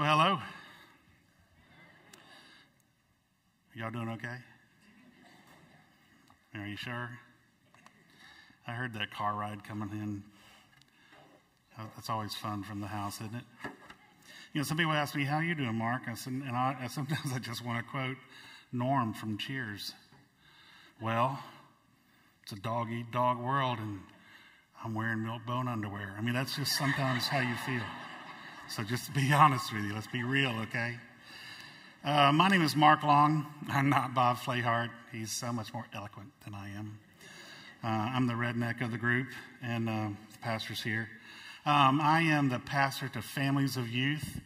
Well, hello. Y'all doing okay? Are you sure? I heard that car ride coming in. Oh, that's always fun from the house, isn't it? You know, some people ask me, "How you doing, Mark?" I said, and I, sometimes I just want to quote Norm from Cheers. Well, it's a dog eat dog world, and I'm wearing milk bone underwear. I mean, that's just sometimes how you feel. So just to be honest with you, let's be real, okay? Uh, my name is Mark Long. I'm not Bob Flayhart. He's so much more eloquent than I am. Uh, I'm the redneck of the group, and uh, the pastor's here. Um, I am the pastor to families of youth,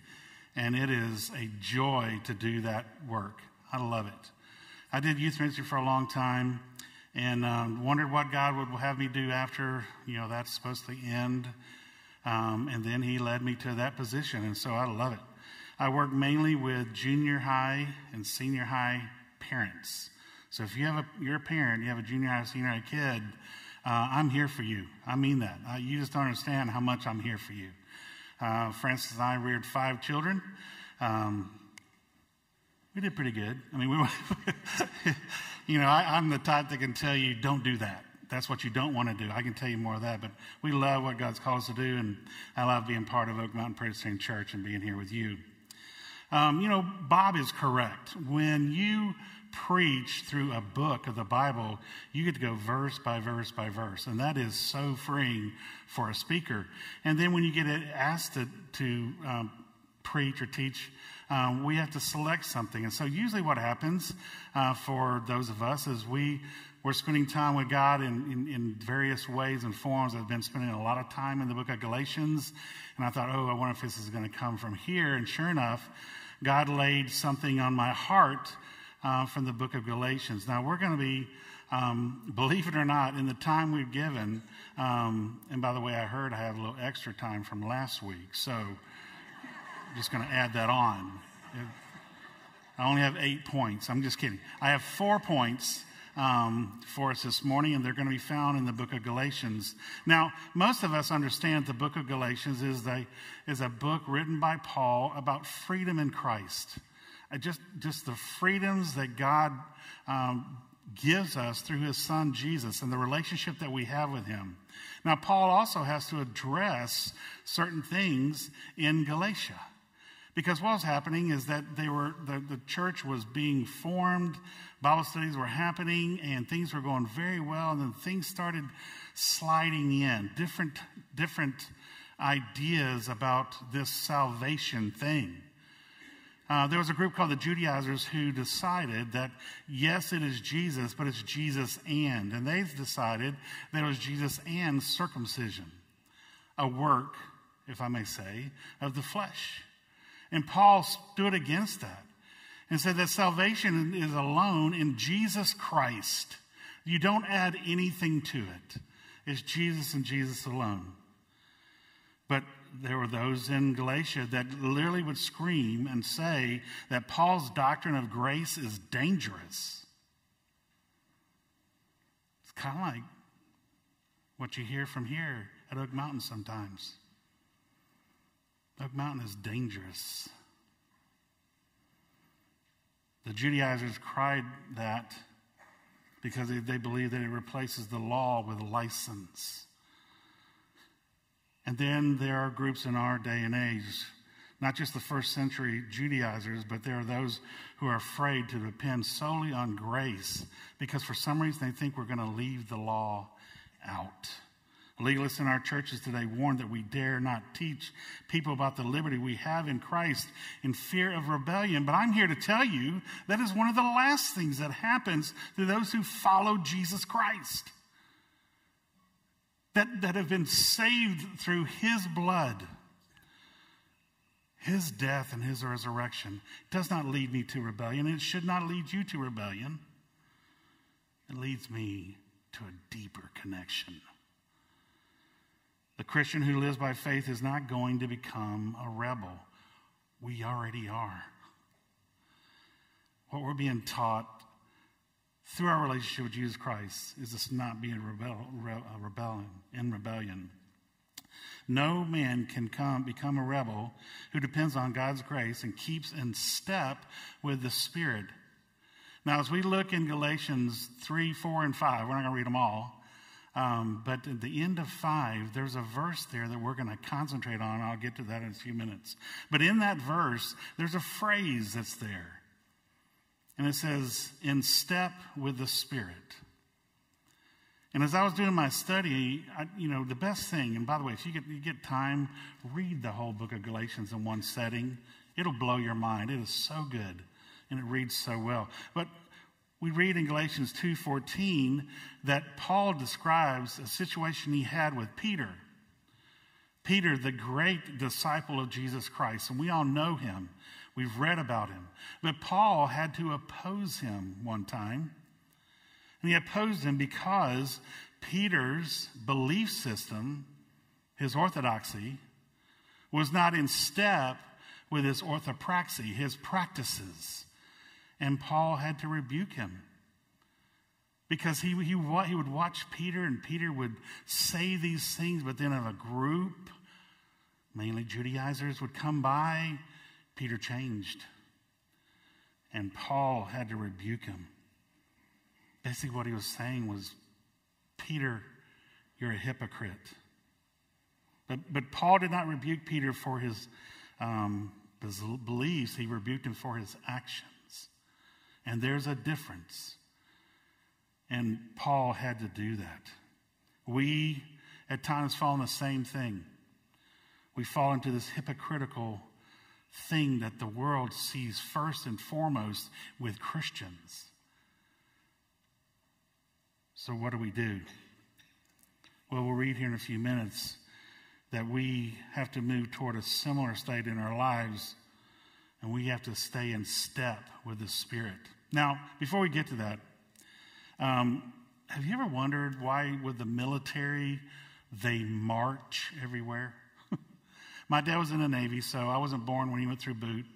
and it is a joy to do that work. I love it. I did youth ministry for a long time and um, wondered what God would have me do after, you know, that's supposed to end. Um, and then he led me to that position, and so I love it. I work mainly with junior high and senior high parents. So if you have a, you're a parent, you have a junior high, senior high kid, uh, I'm here for you. I mean that. Uh, you just don't understand how much I'm here for you. Uh, Francis and I reared five children. Um, we did pretty good. I mean, we, you know, I, I'm the type that can tell you, don't do that. That's what you don't want to do. I can tell you more of that, but we love what God's called us to do, and I love being part of Oak Mountain Presbyterian Church and being here with you. Um, you know, Bob is correct. When you preach through a book of the Bible, you get to go verse by verse by verse. And that is so freeing for a speaker. And then when you get asked to, to um, preach or teach, um, we have to select something. And so usually what happens uh, for those of us is we, we're spending time with God in, in, in, various ways and forms. I've been spending a lot of time in the book of Galatians. And I thought, oh, I wonder if this is going to come from here. And sure enough, God laid something on my heart uh, from the book of Galatians. Now, we're going to be, um, believe it or not, in the time we've given, um, and by the way, I heard I have a little extra time from last week, so I'm just going to add that on. I only have eight points. I'm just kidding. I have four points um, for us this morning, and they're going to be found in the book of Galatians. Now, most of us understand the book of Galatians is, a is a book written by Paul about freedom in Christ just, just the freedoms that God um, gives us through his son Jesus and the relationship that we have with him. Now, Paul also has to address certain things in Galatia. Because what was happening is that they were the, the church was being formed, Bible studies were happening, and things were going very well, and then things started sliding in. Different different ideas about this salvation thing. Uh, there was a group called the Judaizers who decided that, yes, it is Jesus, but it's Jesus and. And they decided that it was Jesus and circumcision, a work, if I may say, of the flesh. And Paul stood against that and said that salvation is alone in Jesus Christ. You don't add anything to it, it's Jesus and Jesus alone. But there were those in Galatia that literally would scream and say that Paul's doctrine of grace is dangerous. It's kind of like what you hear from here at Oak Mountain sometimes. Oak Mountain is dangerous. The Judaizers cried that because they, they believe that it replaces the law with license. And then there are groups in our day and age, not just the first century Judaizers, but there are those who are afraid to depend solely on grace because for some reason they think we're going to leave the law out. Legalists in our churches today warn that we dare not teach people about the liberty we have in Christ in fear of rebellion. But I'm here to tell you that is one of the last things that happens to those who follow Jesus Christ that, that have been saved through his blood, his death and his resurrection, does not lead me to rebellion. It should not lead you to rebellion. It leads me to a deeper connection. The Christian who lives by faith is not going to become a rebel. We already are. What we're being taught through our relationship with Jesus Christ is us not being rebel, rebellion, in rebellion. No man can come become a rebel who depends on God's grace and keeps in step with the Spirit. Now, as we look in Galatians 3, 4, and 5, we're not going to read them all, um, but at the end of 5, there's a verse there that we're going to concentrate on. I'll get to that in a few minutes. But in that verse, there's a phrase that's there. And it says, in step with the Spirit. And as I was doing my study, I, you know, the best thing, and by the way, if you get, you get time, read the whole book of Galatians in one setting. It'll blow your mind. It is so good, and it reads so well. But we read in Galatians 2:14 that Paul describes a situation he had with Peter. Peter, the great disciple of Jesus Christ, and we all know him. We've read about him. But Paul had to oppose him one time. And he opposed him because Peter's belief system, his orthodoxy, was not in step with his orthopraxy, his practices. And Paul had to rebuke him because he, he, he would watch Peter, and Peter would say these things, but then if a group, mainly Judaizers, would come by, Peter changed. And Paul had to rebuke him. Basically, what he was saying was, Peter, you're a hypocrite. But, but Paul did not rebuke Peter for his, um, his beliefs, he rebuked him for his actions. And there's a difference. And Paul had to do that. We, at times, fall in the same thing. We fall into this hypocritical thing that the world sees first and foremost with Christians. So, what do we do? Well, we'll read here in a few minutes that we have to move toward a similar state in our lives, and we have to stay in step with the Spirit. Now, before we get to that, um, have you ever wondered why, with the military, they march everywhere? My dad was in the Navy, so I wasn't born when he went through boot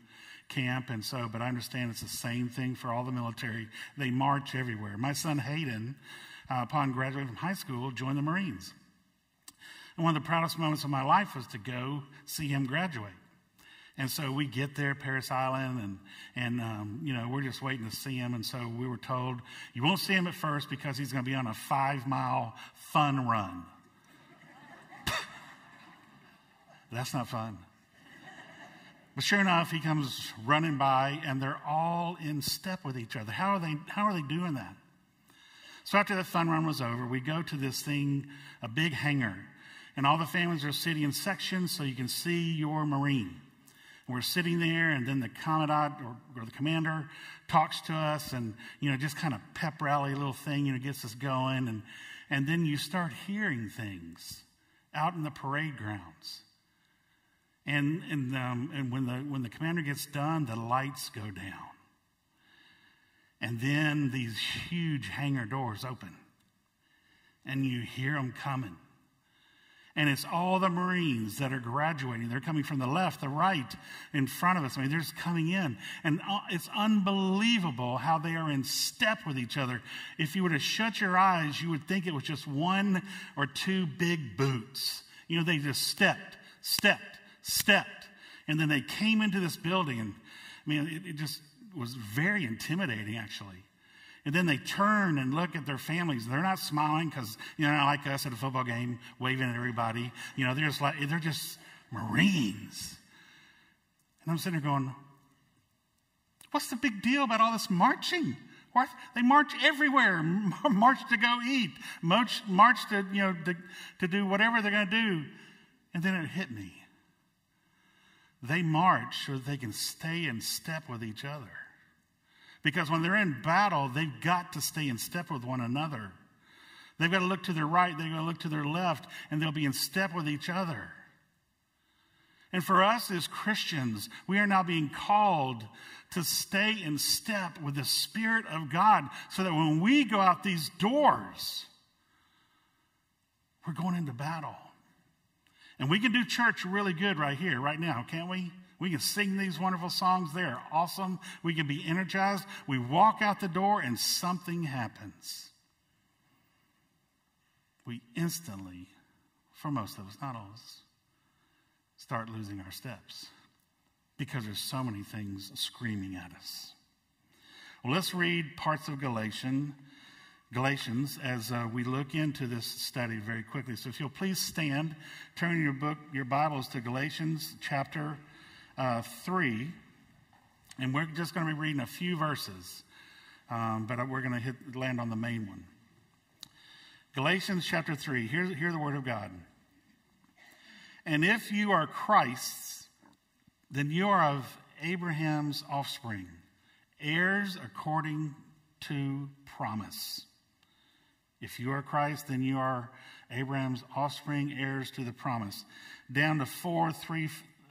camp, and so, but I understand it's the same thing for all the military. They march everywhere. My son Hayden uh, upon graduating from high school, joined the Marines. And one of the proudest moments of my life was to go see him graduate. And so we get there, Parris Island, and, and um, you know, we're just waiting to see him. And so we were told, you won't see him at first because he's going to be on a five mile fun run. That's not fun. But sure enough, he comes running by, and they're all in step with each other. How are they, how are they doing that? So after the fun run was over, we go to this thing, a big hangar, and all the families are sitting in sections so you can see your Marine. We're sitting there, and then the commandant or, or the commander talks to us, and you know, just kind of pep rally little thing, you know, gets us going, and and then you start hearing things out in the parade grounds. And and um, and when the when the commander gets done, the lights go down and then these huge hangar doors open, and you hear them coming. And it's all the Marines that are graduating. They're coming from the left, the right, in front of us. I mean, they're just coming in. And uh, it's unbelievable how they are in step with each other. If you were to shut your eyes, you would think it was just one or two big boots. You know, they just stepped, stepped, stepped. And then they came into this building. And I mean, it, it just, was very intimidating, actually. And then they turn and look at their families. They're not smiling because, you know, like us at a football game, waving at everybody. You know, they're just like, they're just Marines. And I'm sitting there going, what's the big deal about all this marching? They march everywhere. March to go eat. March, march to, you know, to, to do whatever they're going to do. And then it hit me. They march so that they can stay in step with each other. Because when they're in battle, they've got to stay in step with one another. They've got to look to their right, they've got to look to their left, and they'll be in step with each other. And for us as Christians, we are now being called to stay in step with the Spirit of God so that when we go out these doors, we're going into battle. And we can do church really good right here, right now, can't we? We can sing these wonderful songs. They are awesome. We can be energized. We walk out the door and something happens. We instantly for most of us, not all of us, start losing our steps because there's so many things screaming at us. Well, let's read parts of Galatians, Galatians as uh, we look into this study very quickly. So, if you'll please stand, turn your book, your Bibles to Galatians chapter uh, three, and we're just going to be reading a few verses, um, but we're going to hit land on the main one. Galatians chapter 3, hear, hear the word of God. And if you are Christ's, then you are of Abraham's offspring, heirs according to promise. If you are Christ, then you are Abraham's offspring, heirs to the promise. Down to 4 3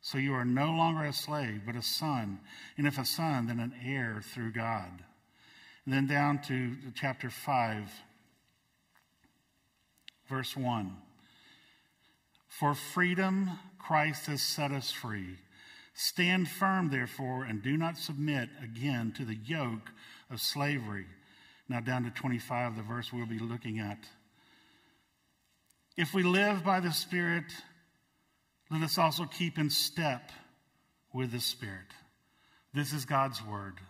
So you are no longer a slave, but a son. And if a son, then an heir through God. And then down to chapter 5 verse 1. For freedom Christ has set us free. Stand firm, therefore, and do not submit again to the yoke of slavery. Now, down to 25, the verse we'll be looking at. If we live by the Spirit, let us also keep in step with the Spirit. This is God's word.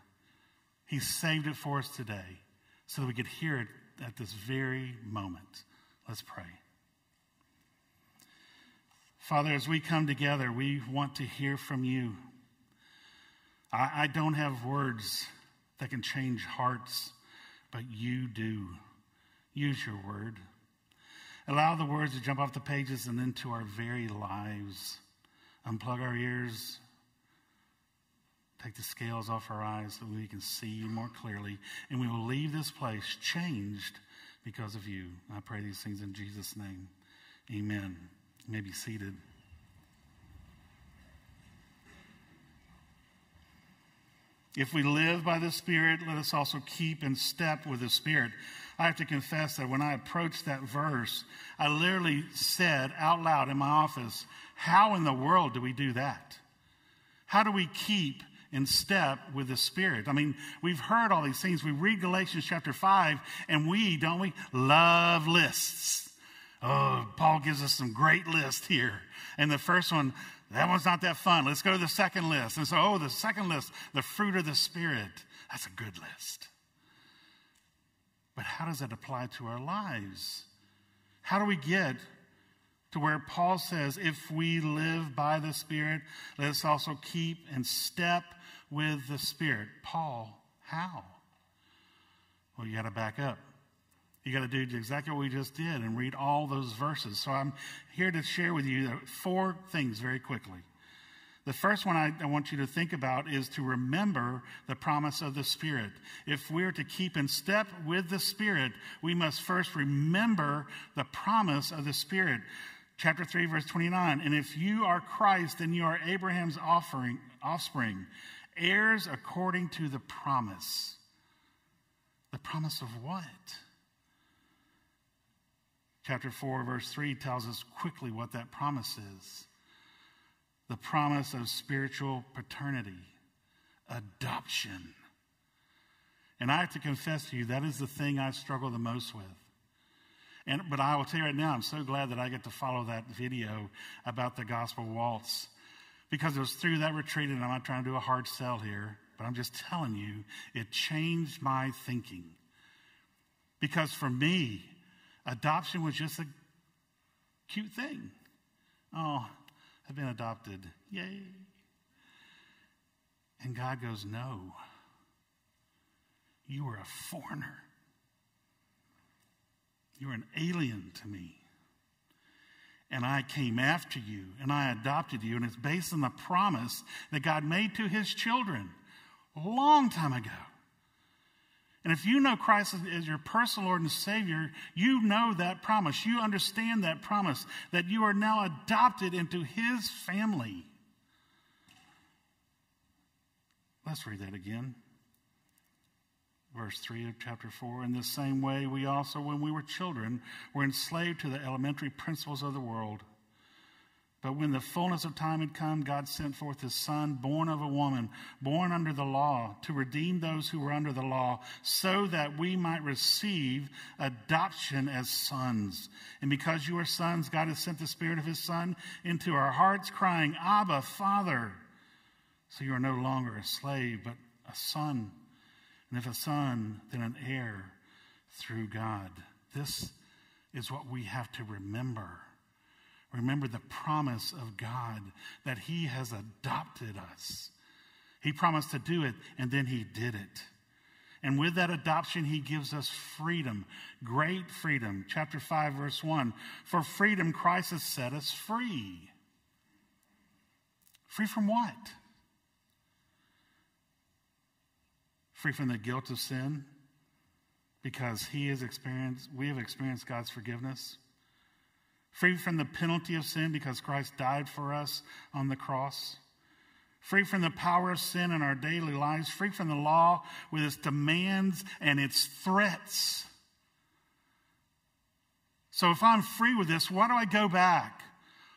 He saved it for us today so that we could hear it at this very moment. Let's pray. Father, as we come together, we want to hear from you. I, I, don't have words that can change hearts, but you do. Use your word. Allow the words to jump off the pages and into our very lives. Unplug our ears. Take the scales off our eyes so we can see you more clearly. And we will leave this place changed because of you. I pray these things in Jesus' name. Amen. You may be seated. If we live by the Spirit, let us also keep in step with the Spirit. I have to confess that when I approached that verse, I literally said out loud in my office, How in the world do we do that? How do we keep in step with the Spirit. I mean, we've heard all these things. We read Galatians chapter 5, and we, don't we, love lists. Oh, Paul gives us some great lists here. And the first one, that one's not that fun. Let's go to the second list. And so, oh, the second list, the fruit of the Spirit. That's a good list. But how does that apply to our lives? How do we get to where Paul says, if we live by the Spirit, let us also keep in step with the Spirit. Paul, how? Well, you got to back up. You got to do exactly what we just did and read all those verses. So I'm here to share with you four things very quickly. The first one I, I, want you to think about is to remember the promise of the Spirit. If we're to keep in step with the Spirit, we must first remember the promise of the Spirit. Chapter 3, verse 29. And if you are Christ, then you are Abraham's offering, offspring heirs according to the promise. The promise of what? Chapter 4, verse 3 tells us quickly what that promise is the promise of spiritual paternity, adoption. And I have to confess to you, that is the thing I struggle the most with. And, but I will tell you right now, I'm so glad that I get to follow that video about the gospel waltz because it was through that retreat, and I'm not trying to do a hard sell here, but I'm just telling you, it changed my thinking. Because for me, adoption was just a cute thing. Oh, I've been adopted. Yay. And God goes, No. You are a foreigner. You're an alien to me and I came after you and I adopted you. And it's based on the promise that God made to his children a long time ago. And if you know Christ as your personal Lord and Savior, you know that promise. You understand that promise that you are now adopted into His family. Let's read that again. Verse 3 of chapter 4 In the same way, we also, when we were children, were enslaved to the elementary principles of the world. But when the fullness of time had come, God sent forth his Son, born of a woman, born under the law, to redeem those who were under the law, so that we might receive adoption as sons. And because you are sons, God has sent the Spirit of his Son into our hearts, crying, Abba, Father. So you are no longer a slave, but a son. And if a son, then an heir through God. This is what we have to remember. Remember the promise of God that He has adopted us. He promised to do it, and then He did it. And with that adoption, He gives us freedom, great freedom. Chapter 5, verse 1 For freedom, Christ has set us free. Free from what? Free from the guilt of sin, because He has experienced, we have experienced God's forgiveness free from the penalty of sin because Christ died for us on the cross, free from the power of sin in our daily lives, free from the law with its demands and its threats. So if I'm free with this, why do I go back?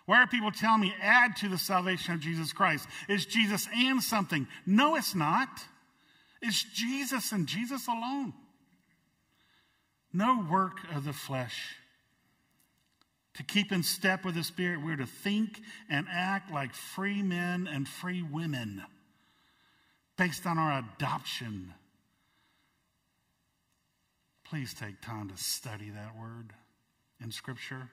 Why are people telling me add to the salvation of Jesus Christ? Is Jesus and something? No, it's not. It's Jesus and Jesus alone. No work of the flesh to keep in step with the Spirit, we're to think and act like free men and free women based on our adoption. Please take time to study that word in Scripture.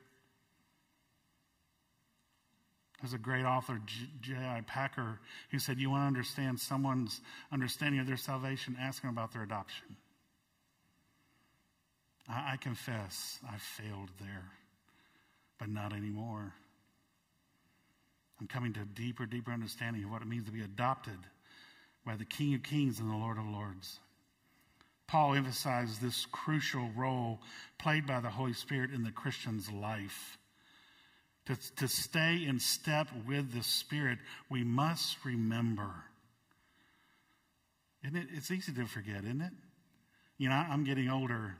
There's a great author, J.I. Packer, who said, You want to understand someone's understanding of their salvation, ask them about their adoption. I, I confess I failed there but not anymore. I'm coming to a deeper, deeper understanding of what it means to be adopted by the King of Kings and the Lord of Lords. Paul emphasized this crucial role played by the Holy Spirit in the Christian's life. To, to stay in step with the Spirit, we must remember. Isn't it, it's easy to forget, isn't it? You know, I'm getting older.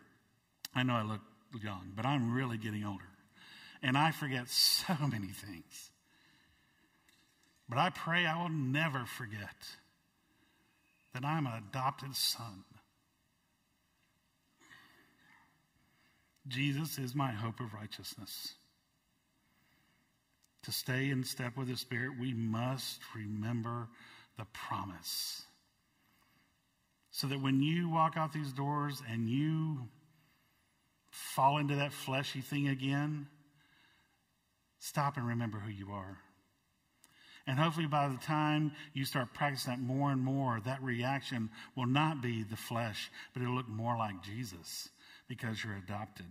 I know I look young, but I'm really getting older and I forget so many things. But I pray I will never forget that I'm an adopted son. Jesus is my hope of righteousness. To stay in step with the Spirit, we must remember the promise. So that when you walk out these doors and you fall into that fleshy thing again, Stop and remember who you are. And hopefully, by the time you start practicing that more and more, that reaction will not be the flesh, but it'll look more like Jesus because you're adopted.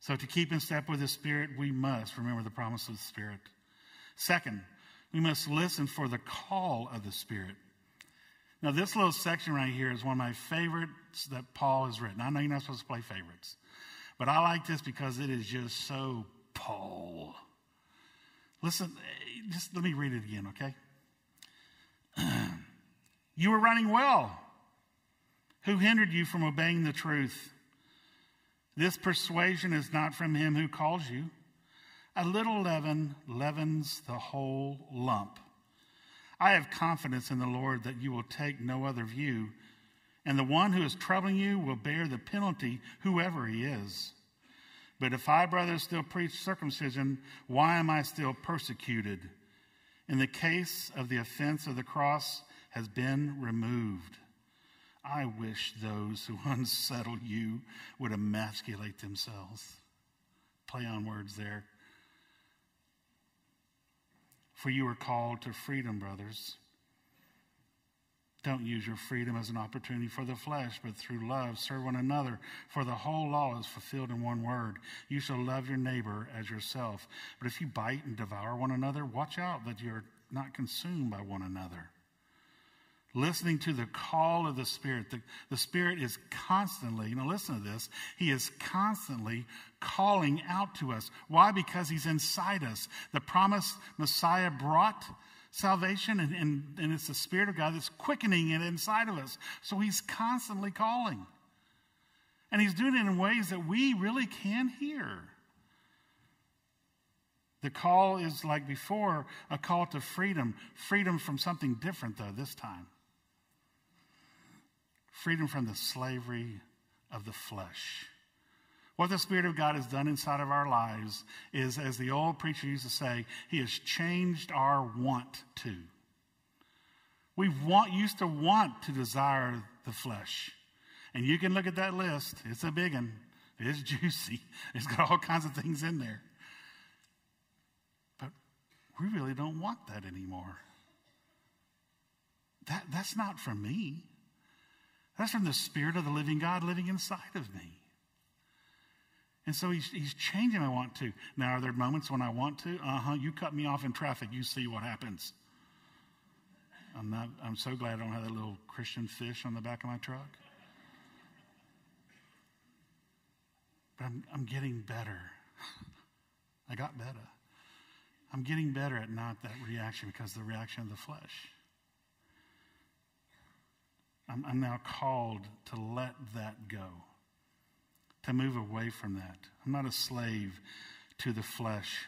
So, to keep in step with the Spirit, we must remember the promise of the Spirit. Second, we must listen for the call of the Spirit. Now, this little section right here is one of my favorites that Paul has written. I know you're not supposed to play favorites, but I like this because it is just so Paul. Listen, just let me read it again, okay? you were running well. Who hindered you from obeying the truth? This persuasion is not from him who calls you. A little leaven leavens the whole lump. I have confidence in the Lord that you will take no other view, and the one who is troubling you will bear the penalty, whoever he is. But if I, brothers, still preach circumcision, why am I still persecuted? In the case of the offense of the cross has been removed. I wish those who unsettle you would emasculate themselves. Play on words there. For you are called to freedom, brothers. Don't use your freedom as an opportunity for the flesh, but through love serve one another. For the whole law is fulfilled in one word you shall love your neighbor as yourself. But if you bite and devour one another, watch out that you're not consumed by one another. listening to the call of the Spirit. The, the Spirit is constantly, you know, listen to this, He is constantly calling out to us. Why? Because He's inside us. The promised Messiah brought salvation, and, and, and it's the Spirit of God that's quickening it inside of us. So He's constantly calling. And He's doing it in ways that we really can hear. The call is like before a call to freedom, freedom from something different, though, this time. Freedom from the slavery of the flesh. What the Spirit of God has done inside of our lives is, as the old preacher used to say, He has changed our want to. We want, used to want to desire the flesh. And you can look at that list, it's a big one, it's juicy, it's got all kinds of things in there But we really don't want that anymore. That, that's not from me. That's from the Spirit of the living God living inside of me. And so he's, he's changing I want to. Now, are there moments when I want to? Uh huh. You cut me off in traffic, you see what happens. I'm, not, I'm so glad I don't have that little Christian fish on the back of my truck. But I'm, I'm getting better. I got better. I'm getting better at not that reaction because the reaction of the flesh. I'm, I'm now called to let that go, to move away from that. I'm not a slave to the flesh.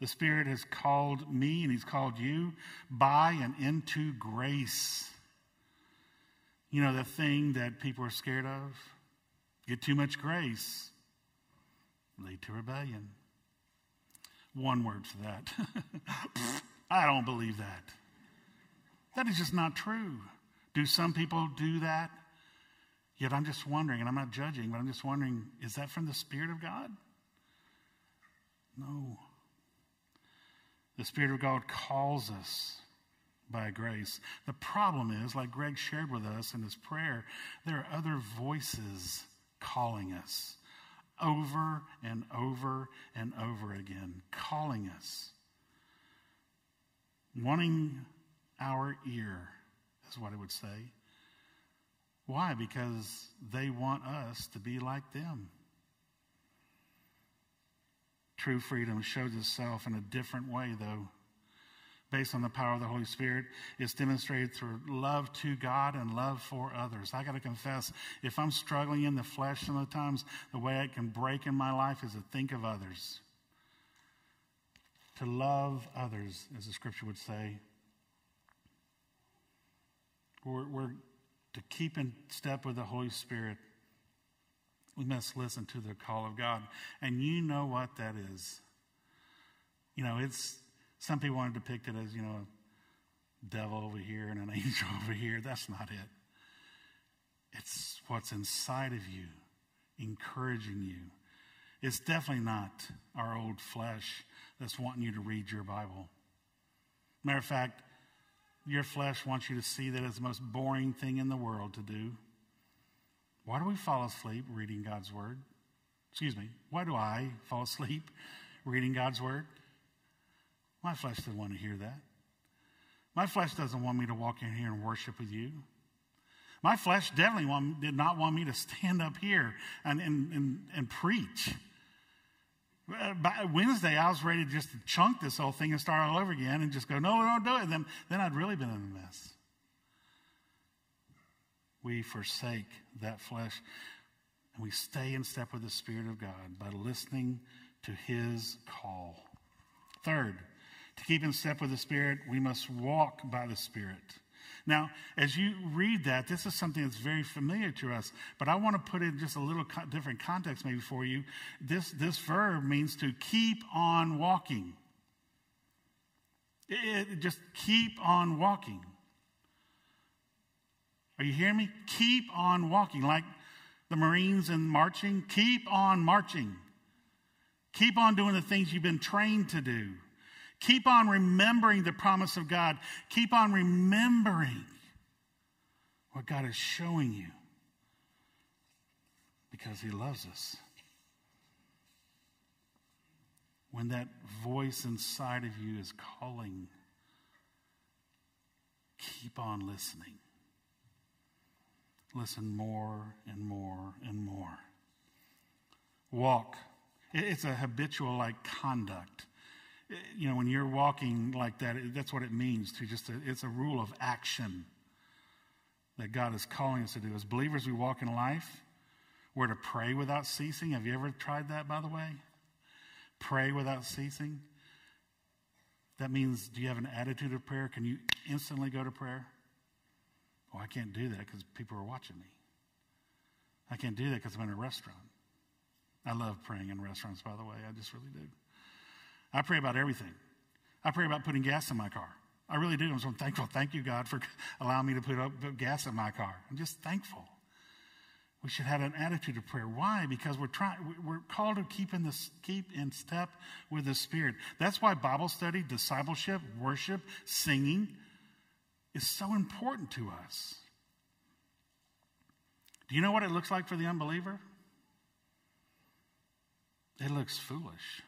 The Spirit has called me and He's called you by and into grace. You know, the thing that people are scared of? Get too much grace, lead to rebellion. One word for that. I don't believe that. That is just not true. Do some people do that? Yet I'm just wondering, and I'm not judging, but I'm just wondering is that from the Spirit of God? No. The Spirit of God calls us by grace. The problem is, like Greg shared with us in his prayer, there are other voices calling us over and over and over again, calling us, wanting our ear, is what it would say. Why? Because they want us to be like them. True freedom shows itself in a different way, though based on the power of the Holy Spirit. It's demonstrated through love to God and love for others. I got to confess, if I'm struggling in the flesh some of the way it can break in my life is to think of others. To love others, as the scripture would say. We're, we're to keep in step with the Holy Spirit. We must listen to the call of God. And you know what that is. You know, it's some people want to depict it as, you know, a devil over here and an angel over here. That's not it. It's what's inside of you, encouraging you. It's definitely not our old flesh that's wanting you to read your Bible. Matter of fact, your flesh wants you to see that it's the most boring thing in the world to do. Why do we fall asleep reading God's Word? Excuse me, why do I fall asleep reading God's Word? My flesh doesn't want to hear that. My flesh doesn't want me to walk in here and worship with you. My flesh definitely want, did not want me to stand up here and, and, and, and preach. Uh, by Wednesday, I was ready to just chunk this whole thing and start all over again and just go, no, don't do it. Then, then I'd really been in a mess. We forsake that flesh and we stay in step with the Spirit of God by listening to His call. Third, to keep in step with the Spirit, we must walk by the Spirit. Now, as you read that, this is something that's very familiar to us, but I want to put in just a little co- different context maybe for you. This, this verb means to keep on walking. It, it, just keep on walking. Are you hearing me? Keep on walking. Like the Marines in marching, keep on marching. Keep on doing the things you've been trained to do. Keep on remembering the promise of God. Keep on remembering what God is showing you because He loves us. When that voice inside of you is calling, keep on listening. Listen more and more and more. Walk. It's a habitual like conduct. You know, when you're walking like that, that's what it means to just, a, it's a rule of action that God is calling us to do. As believers, we walk in life. We're to pray without ceasing. Have you ever tried that, by the way? Pray without ceasing. That means, do you have an attitude of prayer? Can you instantly go to prayer? Well, I can't do that because people are watching me. I can't do that because I'm in a restaurant. I love praying in restaurants, by the way. I just really do. I pray about everything. I pray about putting gas in my car. I really do. I'm so thankful. Thank you, God, for allowing me to put up gas in my car. I'm just thankful. We should have an attitude of prayer. Why? Because we're trying. We're called to keep in this, keep in step with the Spirit. That's why Bible study, discipleship, worship, singing is so important to us. Do you know what it looks like for the unbeliever? It looks foolish.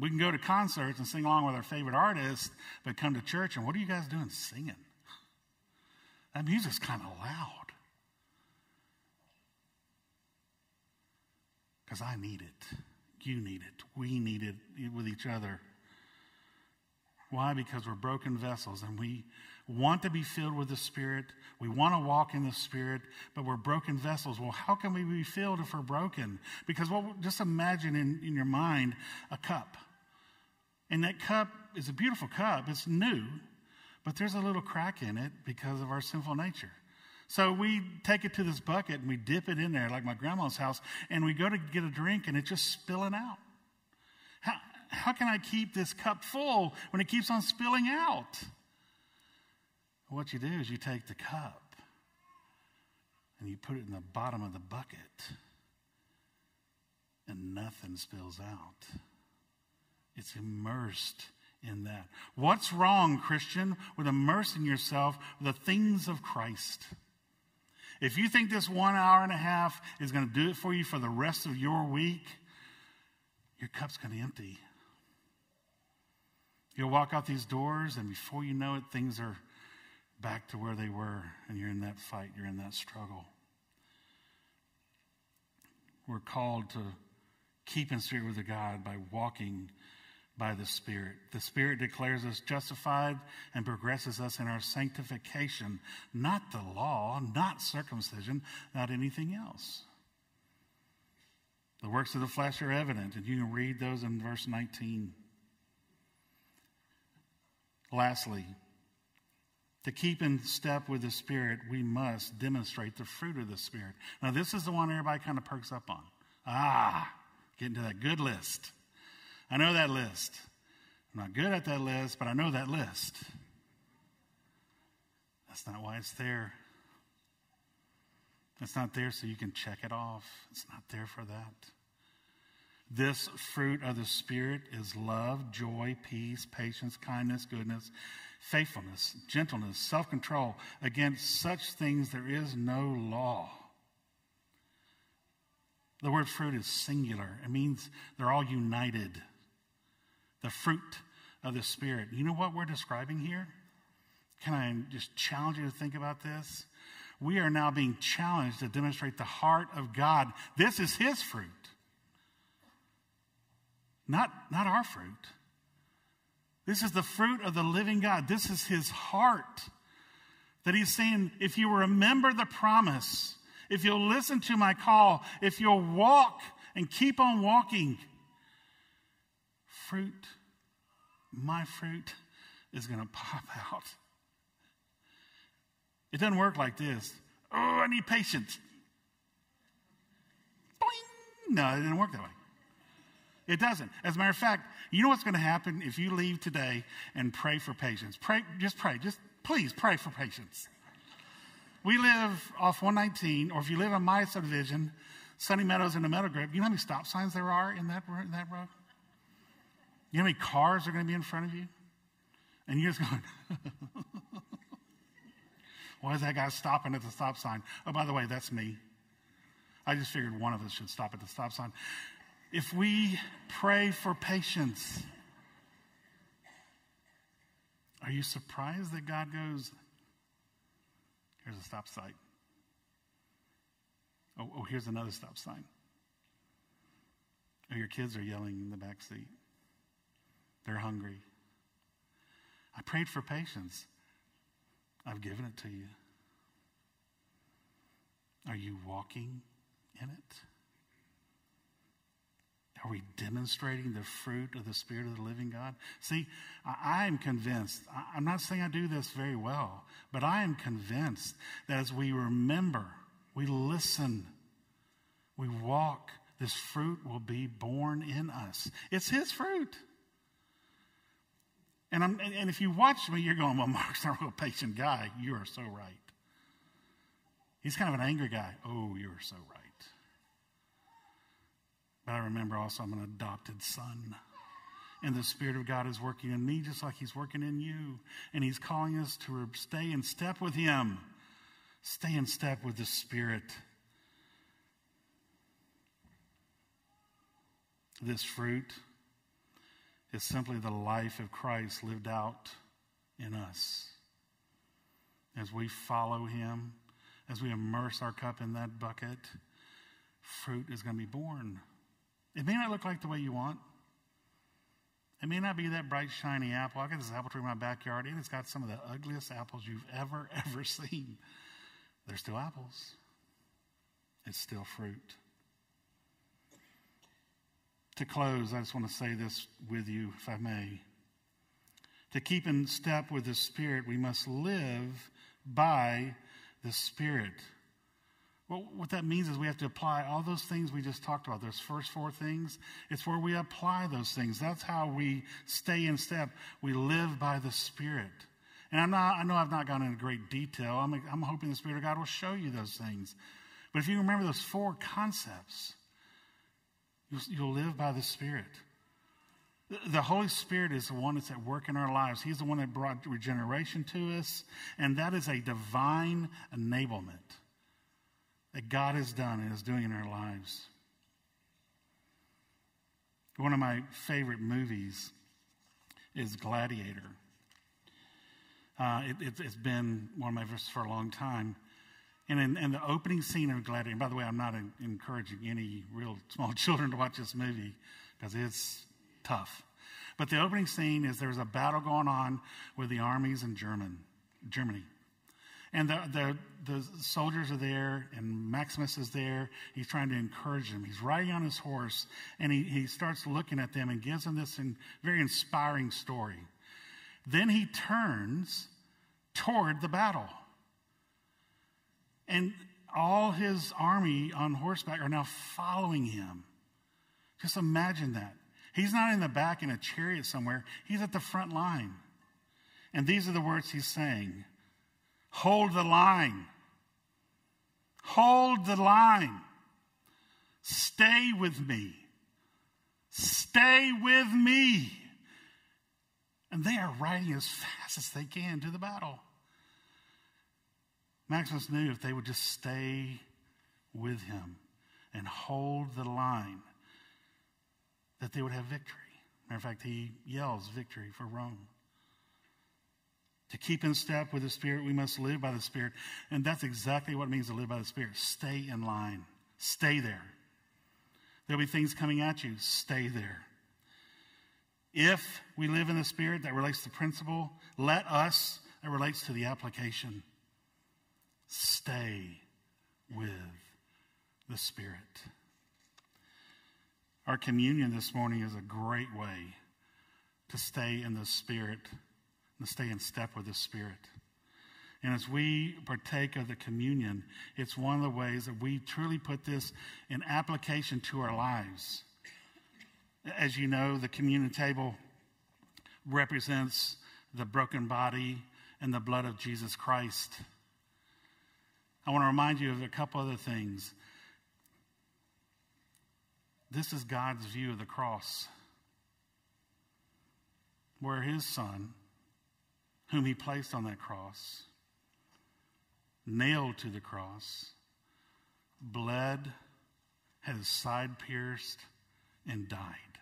We can go to concerts and sing along with our favorite artists, but come to church and what are you guys doing singing? That music's kind of loud. Because I need it. You need it. We need it with each other. Why? Because we're broken vessels and we want to be filled with the Spirit. We want to walk in the Spirit, but we're broken vessels. Well, how can we be filled if we're broken? Because well, just imagine in, in your mind a cup. And that cup is a beautiful cup, it's new, but there's a little crack in it because of our sinful nature. So we take it to this bucket and we dip it in there, like my grandma's house, and we go to get a drink and it's just spilling out. How, how can I keep this cup full when it keeps on spilling out? What you do is you take the cup and you put it in the bottom of the bucket, and nothing spills out. It's immersed in that. What's wrong, Christian, with immersing yourself with the things of Christ? If you think this one hour and a half is going to do it for you for the rest of your week, your cup's going to empty. You'll walk out these doors, and before you know it, things are back to where they were, and you're in that fight, you're in that struggle. We're called to keep in spirit with the God by walking by the Spirit. The Spirit declares us justified and progresses us in our sanctification, not the law, not circumcision, not anything else. The works of the flesh are evident, and you can read those in verse 19. Lastly, to keep in step with the Spirit, we must demonstrate the fruit of the Spirit. Now, this is the one everybody kind of perks up on. Ah, getting to that good list. I know that list. I'm not good at that list, but I know that list. That's not why it's there. It's not there so you can check it off. It's not there for that. This fruit of the Spirit is love, joy, peace, patience, kindness, goodness, faithfulness, gentleness, self control. Against such things there is no law. The word fruit is singular, it means they're all united the fruit of the Spirit. You know what we're describing here? Can I just challenge you to think about this? We are now being challenged to demonstrate the heart of God. This is His fruit, not, not our fruit. This is the fruit of the living God. This is His heart. That He's saying, if you remember the promise, if you'll listen to my call, if you'll walk and keep on walking, fruit, my fruit is going to pop out. It doesn't work like this. Oh, I need patience. Boing! No, it didn't work that way. It doesn't. As a matter of fact, you know what's going to happen if you leave today and pray for patience? Pray, just pray. Just please pray for patience. We live off 119, or if you live on my subdivision, Sunny Meadows and the Meadow Grove, you know how many stop signs there are in that, in that road? You know how many cars are going to be in front of you? And you're just going, why is that guy stopping at the stop sign? Oh, by the way, that's me. I just figured one of us should stop at the stop sign. If we pray for patience, Are you surprised that God goes, here's a stop sign? Oh, oh, here's another stop sign. Oh, your kids are yelling in the back seat. They're hungry. I prayed for patience. I've given it to you. Are you walking in it? Are we demonstrating the fruit of the Spirit of the living God? See, I, am convinced, I'm not saying I do this very well, but I am convinced that as we remember, we listen, we walk, this fruit will be born in us. It's His fruit. And, I'm, and if you watch me, you're going, well, Mark's not a real patient guy. You are so right. He's kind of an angry guy. Oh, you are so right. But I remember also I'm an adopted son. And the Spirit of God is working in me just like He's working in you. And He's calling us to stay in step with Him, stay in step with the Spirit. This fruit is simply the life of Christ lived out in us. As we follow Him, as we immerse our cup in that bucket, fruit is going to be born. It may not look like the way you want. It may not be that bright, shiny apple. I got this apple tree in my backyard, and it's got some of the ugliest apples you've ever, ever seen. They're still apples, it's still fruit. To close, I just want to say this with you, if I may. To keep in step with the Spirit, we must live by the Spirit. Well, what that means is we have to apply all those things we just talked about, those first four things. It's where we apply those things. That's how we stay in step. We live by the Spirit. And I'm not, I know I've not gone into great detail. I'm, I'm hoping the Spirit of God will show you those things. But if you remember those four concepts, you'll, live by the Spirit. The Holy Spirit is the one that's at work in our lives. He's the one that brought regeneration to us, and that is a divine enablement that God has done and is doing in our lives. One of my favorite movies is Gladiator. Uh, it, has it, been one of my favorites for a long time. And in, in, the opening scene of Gladiator, and by the way, I'm not in, encouraging any real small children to watch this movie because it's tough. But the opening scene is there's a battle going on with the armies in German, Germany. And the, the, the, soldiers are there, and Maximus is there. He's trying to encourage them. He's riding on his horse, and he, he starts looking at them and gives them this in, very inspiring story. Then he turns toward the battle. And all his army on horseback are now following him. Just imagine that. He's not in the back in a chariot somewhere, he's at the front line. And these are the words he's saying Hold the line. Hold the line. Stay with me. Stay with me. And they are riding as fast as they can to the battle. Maximus knew if they would just stay with him and hold the line, that they would have victory. Matter of fact, he yells victory for Rome. To keep in step with the Spirit, we must live by the Spirit. And that's exactly what it means to live by the Spirit. Stay in line, stay there. There'll be things coming at you, stay there. If we live in the Spirit, that relates to principle. Let us, that relates to the application. Stay with the Spirit. Our communion this morning is a great way to stay in the Spirit and stay in step with the Spirit. And as we partake of the communion, it's one of the ways that we truly put this in application to our lives. As you know, the communion table represents the broken body and the blood of Jesus Christ. I want to remind you of a couple other things. This is God's view of the cross, where his son, whom he placed on that cross, nailed to the cross, bled, had his side pierced, and died.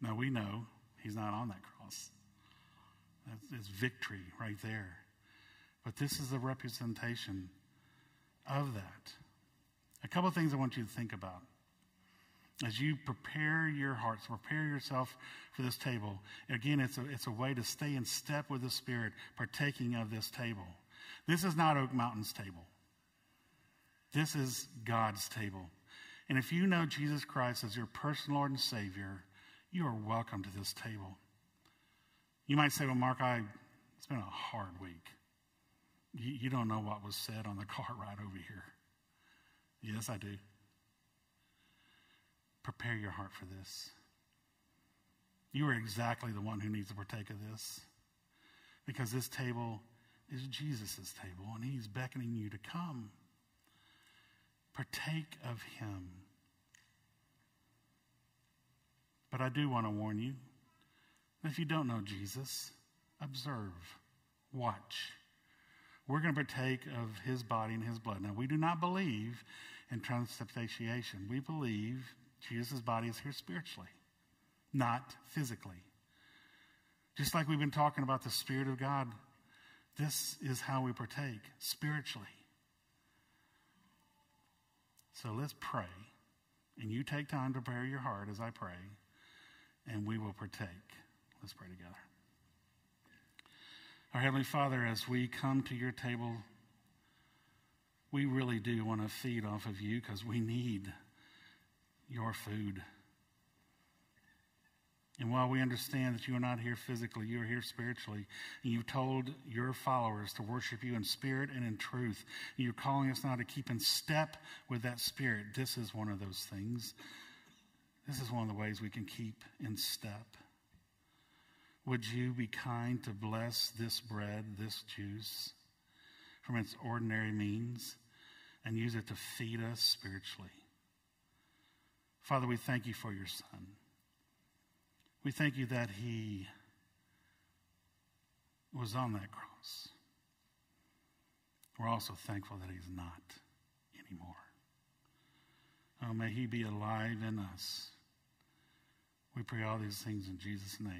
Now we know he's not on that cross. is victory right there. But this is a representation of that. A couple of things I want you to think about. As you prepare your hearts, prepare yourself for this table, again, it's a, it's a way to stay in step with the Spirit, partaking of this table. This is not Oak Mountain's table. This is God's table. And if you know Jesus Christ as your personal Lord and Savior, you are welcome to this table. You might say, Well, Mark, I, it's been a hard week. You, you don't know what was said on the car ride over here. Yes, I do. Prepare your heart for this. You are exactly the one who needs to partake of this because this table is Jesus' table and he's beckoning you to come. Partake of him. But I do want to warn you if you don't know Jesus, observe, watch. We're going to partake of his body and his blood. Now, we do not believe in transubstantiation. We believe Jesus' body is here spiritually, not physically. Just like we've been talking about the Spirit of God, this is how we partake spiritually. So let's pray. And you take time to prepare your heart as I pray, and we will partake. Let's pray together. Our Heavenly Father, as we come to your table, we really do want to feed off of you because we need your food. And while we understand that you are not here physically, you are here spiritually, and you've told your followers to worship you in spirit and in truth, and you're calling us now to keep in step with that spirit, this is one of those things. This is one of the ways we can keep in step. Would you be kind to bless this bread, this juice, from its ordinary means, and use it to feed us spiritually? Father, we thank you for your Son. We thank you that he was on that cross. We're also thankful that he's not anymore. Oh, may he be alive in us. We pray all these things in Jesus' name.